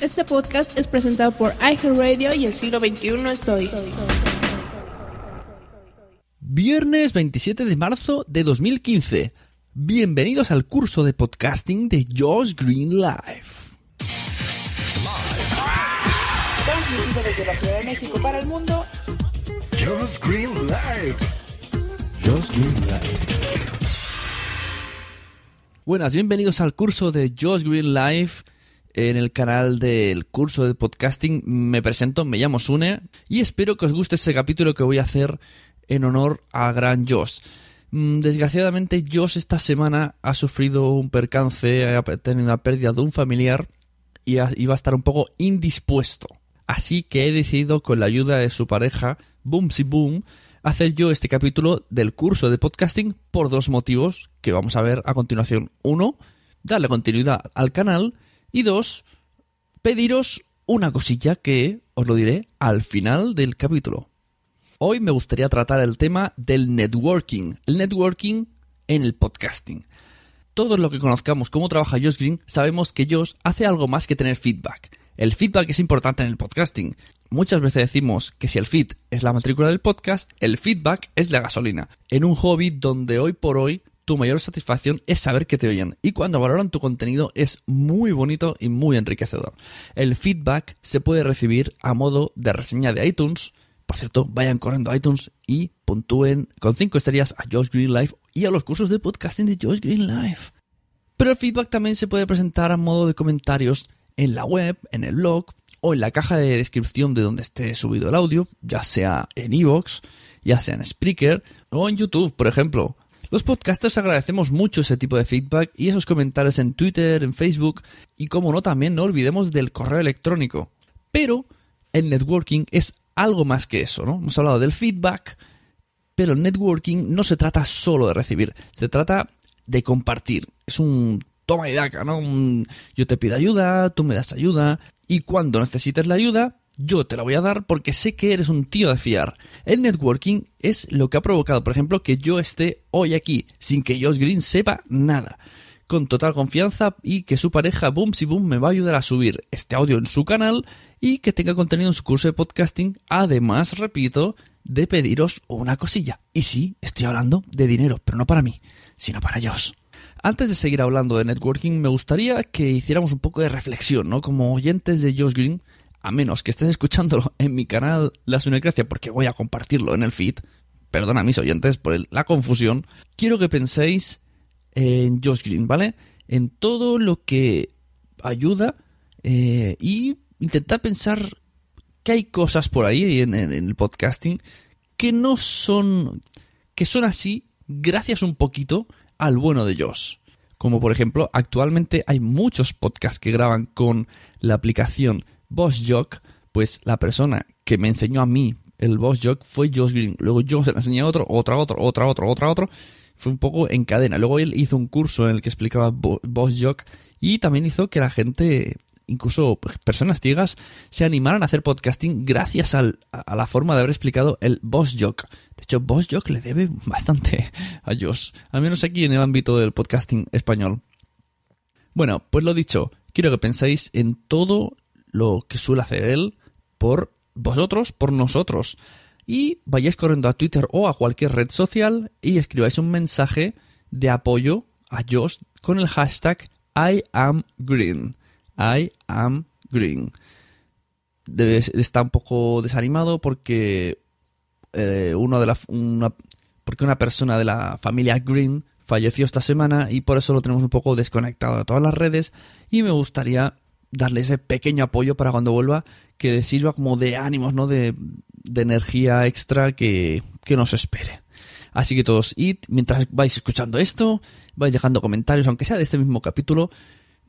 Este podcast es presentado por iHeartRadio y el siglo XXI es hoy. Viernes 27 de marzo de 2015. Bienvenidos al curso de podcasting de Josh Green Live. Transmitido desde la Ciudad de México para el mundo. Josh Green Live. Josh Green Live. Buenas, bienvenidos al curso de Josh Green Live en el canal del curso de podcasting. Me presento, me llamo Sune y espero que os guste ese capítulo que voy a hacer en honor a gran Josh. Mm, Desgraciadamente, Josh esta semana ha sufrido un percance, ha tenido la pérdida de un familiar y iba a estar un poco indispuesto. Así que he decidido, con la ayuda de su pareja, Boomsy Boom, hacer yo este capítulo del curso de podcasting por dos motivos que vamos a ver a continuación. Uno, darle continuidad al canal y dos, pediros una cosilla que os lo diré al final del capítulo. Hoy me gustaría tratar el tema del networking, el networking en el podcasting. Todos los que conozcamos cómo trabaja Josh Green sabemos que Josh hace algo más que tener feedback. El feedback es importante en el podcasting. Muchas veces decimos que si el feed es la matrícula del podcast, el feedback es la gasolina. En un hobby donde hoy por hoy tu mayor satisfacción es saber que te oyen y cuando valoran tu contenido es muy bonito y muy enriquecedor. El feedback se puede recibir a modo de reseña de iTunes. Por cierto, vayan corriendo iTunes y puntúen con 5 estrellas a Josh Green Live y a los cursos de podcasting de Josh Green Live. Pero el feedback también se puede presentar a modo de comentarios en la web, en el blog o en la caja de descripción de donde esté subido el audio, ya sea en iVoox, ya sea en Spreaker o en YouTube, por ejemplo. Los podcasters agradecemos mucho ese tipo de feedback y esos comentarios en Twitter, en Facebook y como no también no olvidemos del correo electrónico. Pero el networking es algo más que eso, ¿no? Hemos hablado del feedback, pero el networking no se trata solo de recibir, se trata de compartir. Es un toma y daca, ¿no? Un, yo te pido ayuda, tú me das ayuda, y cuando necesites la ayuda, yo te la voy a dar porque sé que eres un tío de fiar. El networking es lo que ha provocado, por ejemplo, que yo esté hoy aquí, sin que Josh Green sepa nada. Con total confianza y que su pareja Boomsy Boom me va a ayudar a subir este audio en su canal y que tenga contenido en su curso de podcasting. Además, repito, de pediros una cosilla. Y sí, estoy hablando de dinero, pero no para mí, sino para Josh. Antes de seguir hablando de networking, me gustaría que hiciéramos un poco de reflexión, ¿no? Como oyentes de Josh Green, a menos que estés escuchándolo en mi canal La Sunecracia, porque voy a compartirlo en el feed, perdona a mis oyentes por la confusión, quiero que penséis en Josh Green, ¿vale? En todo lo que ayuda eh, y intentad pensar que hay cosas por ahí en- en el podcasting que no son, que son así gracias un poquito al bueno de Josh. Como por ejemplo, actualmente hay muchos podcasts que graban con la aplicación Boss Jock, pues la persona que me enseñó a mí el Boss Jock fue Josh Green. Luego yo se la enseñé a otro, otra, otro, otra, otro, otra, otro. Fue un poco en cadena. Luego él hizo un curso en el que explicaba Bo- Boss Jock y también hizo que la gente, incluso personas ciegas, se animaran a hacer podcasting gracias al- a la forma de haber explicado el Boss Jock. De hecho, Boss Jock le debe bastante a Josh, al menos aquí en el ámbito del podcasting español. Bueno, pues lo dicho, quiero que penséis en todo lo que suele hacer él por vosotros, por nosotros. Y vayáis corriendo a Twitter o a cualquier red social y escribáis un mensaje de apoyo a Josh con el hashtag I am green. I am green. Está un poco desanimado porque eh, uno de la, una, porque una persona de la familia Green falleció esta semana y por eso lo tenemos un poco desconectado de todas las redes y me gustaría darle ese pequeño apoyo para cuando vuelva que le sirva como de ánimos, ¿no? De, de energía extra que, que nos espere. Así que todos id, mientras vais escuchando esto, vais dejando comentarios, aunque sea de este mismo capítulo,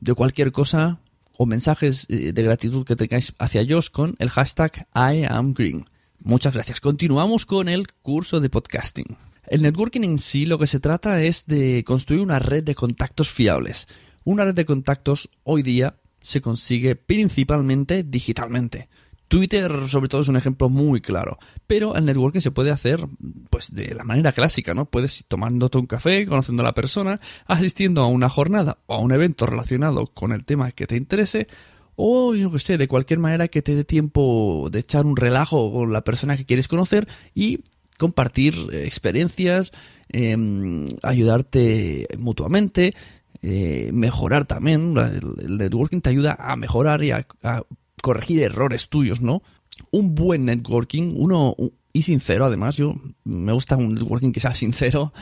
de cualquier cosa o mensajes eh, de gratitud que tengáis hacia Josh con el hashtag I am green. Muchas gracias. Continuamos con el curso de podcasting. El networking en sí lo que se trata es de construir una red de contactos fiables. Una red de contactos hoy día se consigue principalmente digitalmente. Twitter sobre todo es un ejemplo muy claro, pero el networking se puede hacer pues de la manera clásica, ¿no? Puedes ir tomándote un café, conociendo a la persona, asistiendo a una jornada o a un evento relacionado con el tema que te interese o yo que sé, de cualquier manera que te dé tiempo de echar un relajo con la persona que quieres conocer y compartir eh, experiencias, em, ayudarte mutuamente, eh, mejorar también. El, networking te ayuda a mejorar y a, a corregir errores tuyos, ¿no? Un buen networking, uno un- y sincero además, yo me gusta un networking que sea sincero,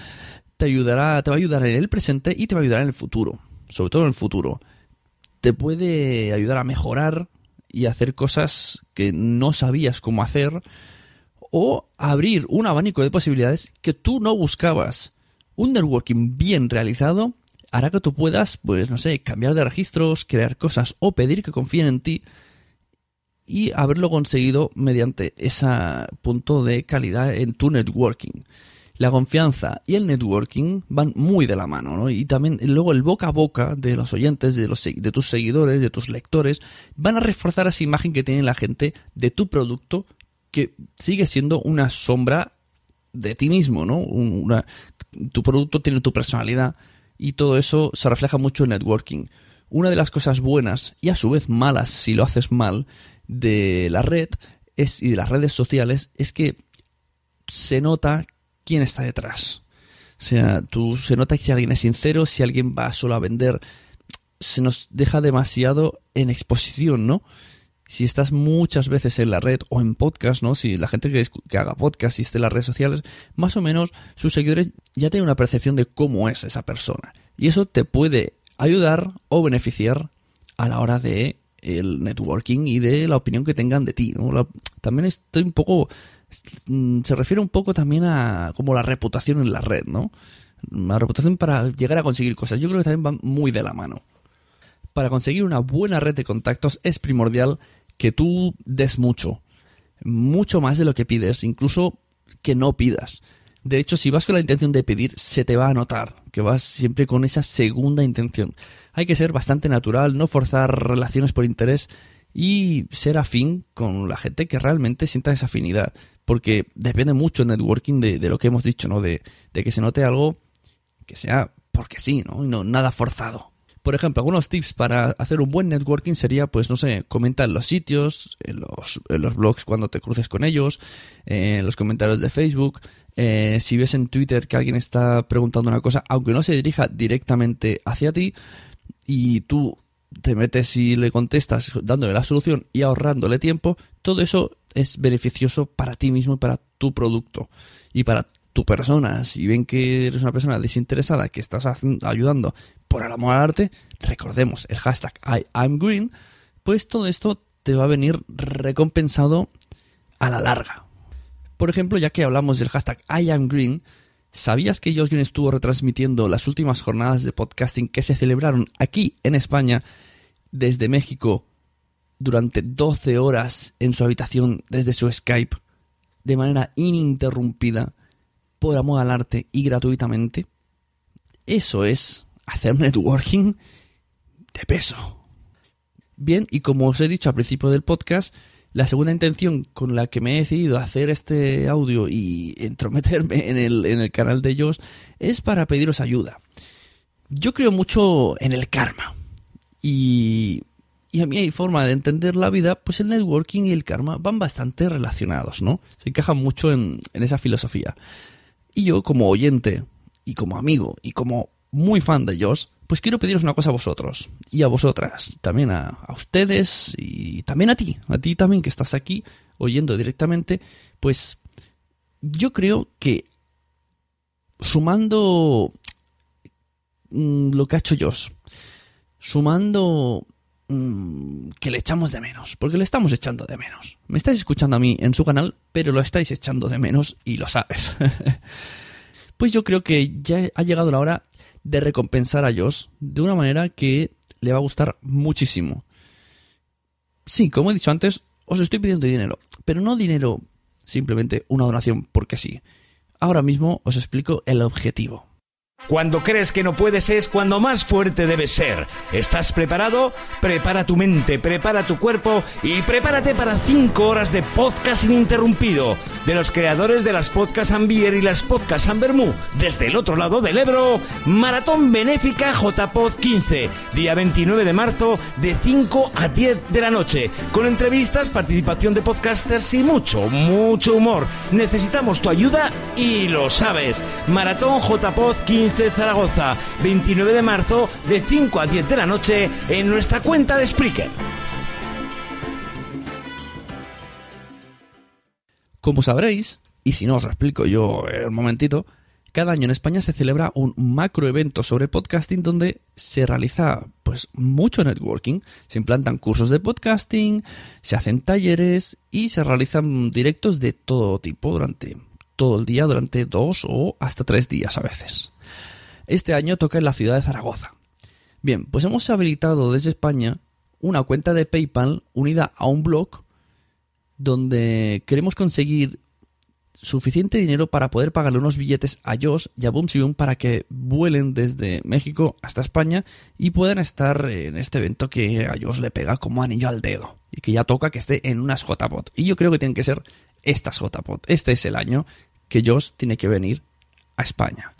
te ayudará, te va a ayudar en el presente y te va a ayudar en el futuro, sobre todo en el futuro. Te puede ayudar a mejorar y hacer cosas que no sabías cómo hacer o abrir un abanico de posibilidades que tú no buscabas. Un networking bien realizado hará que tú puedas, pues no sé, cambiar de registros, crear cosas o pedir que confíen en ti y haberlo conseguido mediante ese punto de calidad en tu networking. La confianza y el networking van muy de la mano, ¿no? Y también luego el boca a boca de los oyentes, de, los, de tus seguidores, de tus lectores, van a reforzar esa imagen que tiene la gente de tu producto que sigue siendo una sombra de ti mismo, ¿no? Tu producto tiene tu personalidad y todo eso se refleja mucho en networking. Una de las cosas buenas y a su vez malas si lo haces mal de la red es, y de las redes sociales es que se nota quién está detrás. O sea, tú se nota si alguien es sincero, si alguien va solo a vender, se nos deja demasiado en exposición, ¿no? Si estás muchas veces en la red o en podcast, ¿no? Si la gente que, haga podcast y esté en las redes sociales, más o menos sus seguidores ya tienen una percepción de cómo es esa persona. Y eso te puede ayudar o beneficiar a la hora de el networking y de la opinión que tengan de ti. ¿no? También estoy un poco mm, se refiere un poco también a como la reputación en la red, ¿no? La reputación para llegar a conseguir cosas. Yo creo que también van muy de la mano. Para conseguir una buena red de contactos es primordial que tú des mucho. Mucho más de lo que pides, incluso que no pidas. De hecho, si vas con la intención de pedir, se te va a notar que vas siempre con esa segunda intención. Hay que ser bastante natural, no forzar relaciones por interés y ser afín con la gente que realmente sienta esa afinidad. Porque depende mucho el networking de, de lo que hemos dicho, ¿no? De, de que se note algo que sea porque sí, ¿no? Y no nada forzado. Por ejemplo, algunos tips para hacer un buen networking sería, pues no sé, comenta en los sitios, en los, blogs cuando te cruces con ellos, eh, en los comentarios de Facebook, eh, si ves en Twitter que alguien está preguntando una cosa, aunque no se dirija directamente hacia ti, y tú te metes y le contestas dándole la solución y ahorrándole tiempo, todo eso es beneficioso para ti mismo y para tu producto y para tu persona. Si ven que eres una persona desinteresada, que estás ayudando por el amor al arte, recordemos el hashtag I am green, pues todo esto te va a venir recompensado a la larga. Por ejemplo, ya que hablamos del hashtag I am green, ¿sabías que Josh estuvo retransmitiendo las últimas jornadas de podcasting que se celebraron aquí en España desde México durante 12 horas en su habitación desde su Skype de manera ininterrumpida por amor al arte y gratuitamente? Eso es hacer networking de peso. Bien, y como os he dicho al principio del podcast, la segunda intención con la que me he decidido hacer este audio y entrometerme en el, en el canal de ellos es para pediros ayuda. Yo creo mucho en el karma. Y, y a mi forma de entender la vida, pues el networking y el karma van bastante relacionados, ¿no? Se encajan mucho en, en esa filosofía. Y yo, como oyente, y como amigo, y como muy fan de ellos, pues quiero pediros una cosa a vosotros y a vosotras, también a, a ustedes y también a ti, a ti también que estás aquí oyendo directamente, pues yo creo que sumando mm, lo que ha hecho Josh, sumando mm, que le echamos de menos, porque le estamos echando de menos. Me estáis escuchando a mí en su canal, pero lo estáis echando de menos y lo sabes. pues yo creo que ya ha llegado la hora de recompensar a Josh de una manera que le va a gustar muchísimo. Sí, como he dicho antes, os estoy pidiendo dinero, pero no dinero simplemente una donación porque sí. Ahora mismo os explico el objetivo. Cuando crees que no puedes es cuando más fuerte debes ser. ¿Estás preparado? Prepara tu mente, prepara tu cuerpo y prepárate para 5 horas de podcast ininterrumpido de los creadores de las Podcast Ambier y las Podcast Ambermú. Desde el otro lado del Ebro, Maratón Benéfica JPod 15, día 29 de marzo de 5 a 10 de la noche, con entrevistas, participación de podcasters y mucho, mucho humor. Necesitamos tu ayuda y lo sabes. Maratón JPod 15 Zaragoza, 29 de marzo de 5 a 10 de la noche en nuestra cuenta de Spreaker. Como sabréis, y si no os lo explico yo en un momentito, cada año en España se celebra un macroevento sobre podcasting donde se realiza pues mucho networking, se implantan cursos de podcasting, se hacen talleres y se realizan directos de todo tipo durante todo el día, durante dos o hasta tres días a veces. Este año toca en la ciudad de Zaragoza. Bien, pues hemos habilitado desde España una cuenta de PayPal unida a un blog donde queremos conseguir suficiente dinero para poder pagarle unos billetes a Josh y a Boom para que vuelen desde México hasta España y puedan estar en este evento que a Josh le pega como anillo al dedo y que ya toca que esté en unas JPOT. Y yo creo que tienen que ser estas JPOT. Este es el año que Josh tiene que venir a España.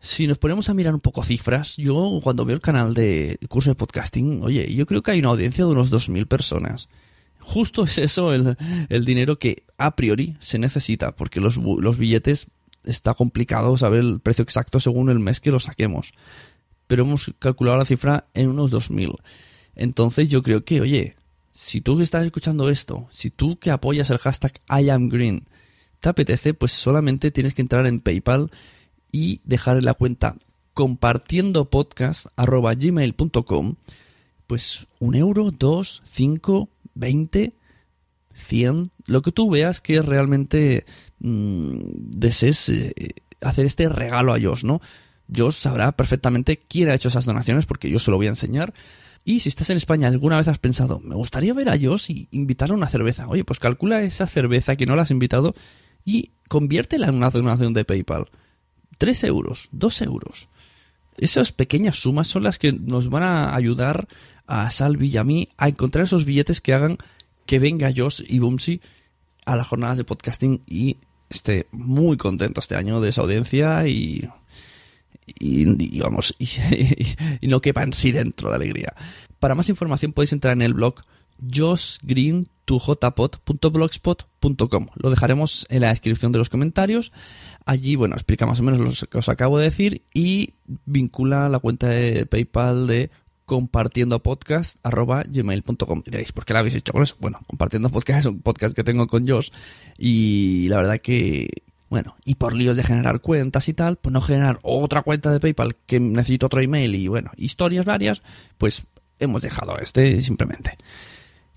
Si nos ponemos a mirar un poco cifras, yo cuando veo el canal de curso de podcasting, oye, yo creo que hay una audiencia de unos 2.000 personas. Justo es eso el, el dinero que a priori se necesita, porque los, los billetes está complicado saber el precio exacto según el mes que lo saquemos. Pero hemos calculado la cifra en unos 2.000. Entonces yo creo que, oye, si tú que estás escuchando esto, si tú que apoyas el hashtag IamGreen, te apetece, pues solamente tienes que entrar en PayPal y dejar en la cuenta compartiendo gmail.com pues un euro, dos, cinco, veinte, cien, lo que tú veas que realmente mm, desees eh, hacer este regalo a Josh, ¿no? Josh sabrá perfectamente quién ha hecho esas donaciones porque yo se lo voy a enseñar. Y si estás en España alguna vez has pensado, me gustaría ver a Josh y invitarle a una cerveza. Oye, pues calcula esa cerveza que no la has invitado y conviértela en una donación de PayPal. 3 euros, 2 euros. Esas pequeñas sumas son las que nos van a ayudar a Salvi y a mí a encontrar esos billetes que hagan que venga Josh y Bumsy a las jornadas de podcasting y esté muy contento este año de esa audiencia y, y, y vamos, y, no quepa en sí dentro de alegría. Para más información podéis entrar en el blog joshgreen2jpot.blogspot.com. Lo dejaremos en la descripción de los comentarios. Allí, bueno, explica más o menos lo que os acabo de decir y vincula la cuenta de PayPal de compartiendo podcast arroba gmail.com. Diréis, ¿por qué lo habéis hecho con eso? Bueno, compartiendo podcast es un podcast que tengo con Josh y la verdad que, bueno, y por líos de generar cuentas y tal, pues no generar otra cuenta de PayPal que necesito otro email y bueno, historias varias, pues hemos dejado este simplemente.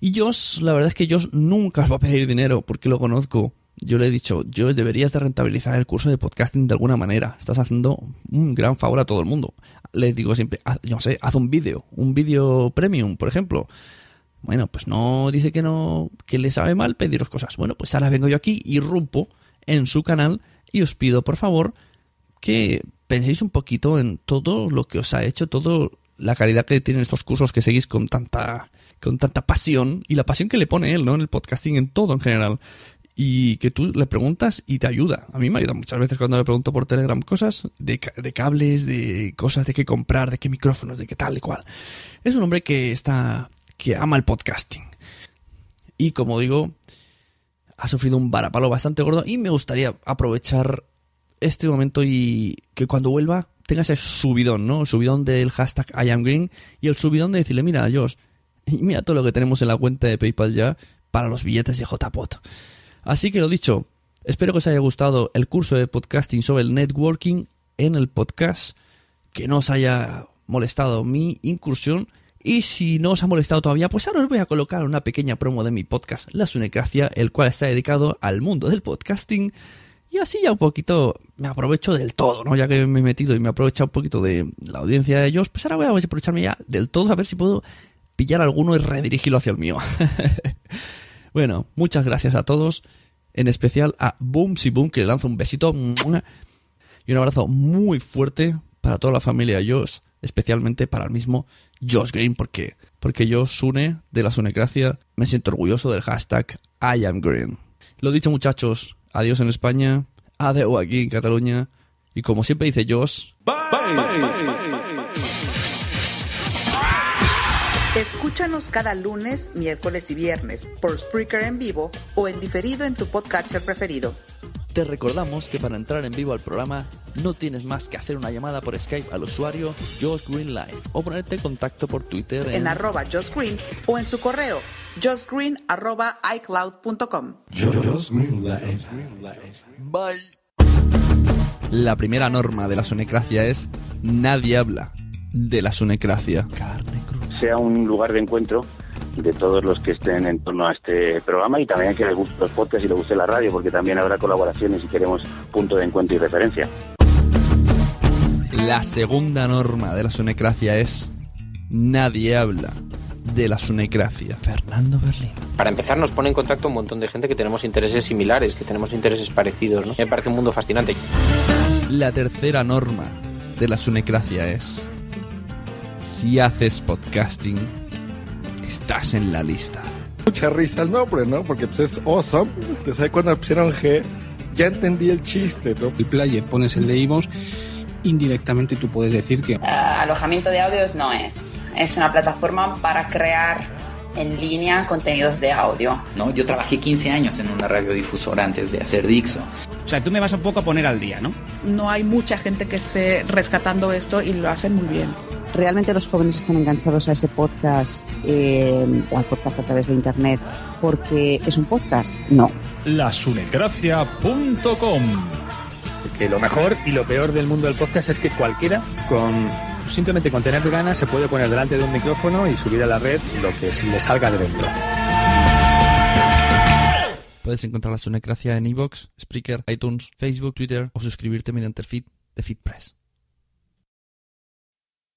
Y Josh, la verdad es que Josh nunca os va a pedir dinero porque lo conozco. Yo le he dicho, Josh, deberías de rentabilizar el curso de podcasting de alguna manera. Estás haciendo un gran favor a todo el mundo. Le digo siempre, haz, yo no sé, haz un vídeo, un vídeo premium, por ejemplo. Bueno, pues no dice que no, que le sabe mal pediros cosas. Bueno, pues ahora vengo yo aquí y rompo en su canal y os pido por favor que penséis un poquito en todo lo que os ha hecho, todo la calidad que tienen estos cursos que seguís con tanta con tanta pasión y la pasión que le pone él, ¿no? En el podcasting, en todo en general. Y que tú le preguntas y te ayuda. A mí me ayuda muchas veces cuando le pregunto por Telegram cosas de, cables, de cosas de qué comprar, de qué micrófonos, de qué tal y cual. Es un hombre que está, que ama el podcasting. Y como digo, ha sufrido un varapalo bastante gordo y me gustaría aprovechar este momento y que cuando vuelva tenga ese subidón, ¿no? El subidón del hashtag I am green y el subidón de decirle, mira, Josh, mira todo lo que tenemos en la cuenta de PayPal ya para los billetes de JPOT. Así que lo dicho, espero que os haya gustado el curso de podcasting sobre el networking en el podcast, que no os haya molestado mi incursión. Y si no os ha molestado todavía, pues ahora os voy a colocar una pequeña promo de mi podcast, La Sunecracia, el cual está dedicado al mundo del podcasting. Y así ya un poquito me aprovecho del todo, ¿no? Ya que me he metido y me aprovecho un poquito de la audiencia de ellos, pues ahora voy a aprovecharme ya del todo a ver si puedo pillar alguno y redirigirlo hacia el mío. bueno, muchas gracias a todos, en especial a Boomsy Boom, que le lanzo un besito y un abrazo muy fuerte para toda la familia Josh, especialmente para el mismo Josh Green, porque, porque Josh Sune de la Sunecracia me siento orgulloso del hashtag I am Green. Lo dicho muchachos, adiós en España, adiós aquí en Cataluña, y como siempre dice Josh, Escúchanos cada lunes, miércoles y viernes por Spreaker en vivo o en diferido en tu podcatcher preferido. Te recordamos que para entrar en vivo al programa no tienes más que hacer una llamada por Skype al usuario Josh Green Live o ponerte en contacto por Twitter en, arroba Josh Green o en su correo joshgreen arroba icloud.com. Josh Green Live. Bye. La primera norma de la sonecracia es nadie habla de la sonecracia. Carne cruda. sea un lugar de encuentro de todos los que estén en torno a este programa y también a que les guste los podcasts y les guste la radio, porque también habrá colaboraciones y queremos punto de encuentro y referencia. La segunda norma de la sonecracia es nadie habla de la sonecracia. Fernando Berlín. Para empezar, nos pone en contacto un montón de gente que tenemos intereses similares, que tenemos intereses parecidos. ¿no? Me parece un mundo fascinante. La tercera norma de la sunecracia es si haces podcasting, estás en la lista. Mucha risa el nombre, ¿no? Porque pues es awesome. Entonces ahí cuando pusieron G, ya entendí el chiste, ¿no? El player pones el de iVoox, indirectamente tú puedes decir que Ah, alojamiento de audios no es. Es una plataforma para crear en línea contenidos de audio. ¿no? Yo trabajé 15 años en una radiodifusora antes de hacer Dixo. O sea, tú me vas un poco a poner al día, ¿no? No hay mucha gente que esté rescatando esto y lo hacen muy bien. Realmente los jóvenes están enganchados a ese podcast eh, o al podcast a través de internet porque es un podcast. No. Lasunecracia.com Que lo mejor y lo peor del mundo del podcast es que cualquiera con simplemente con tener ganas se puede poner delante de un micrófono y subir a la red lo que se le salga de dentro. Puedes encontrar la Sunecracia en iVoox, Spreaker, iTunes, Facebook, Twitter o suscribirte mediante el feed de FeedPress.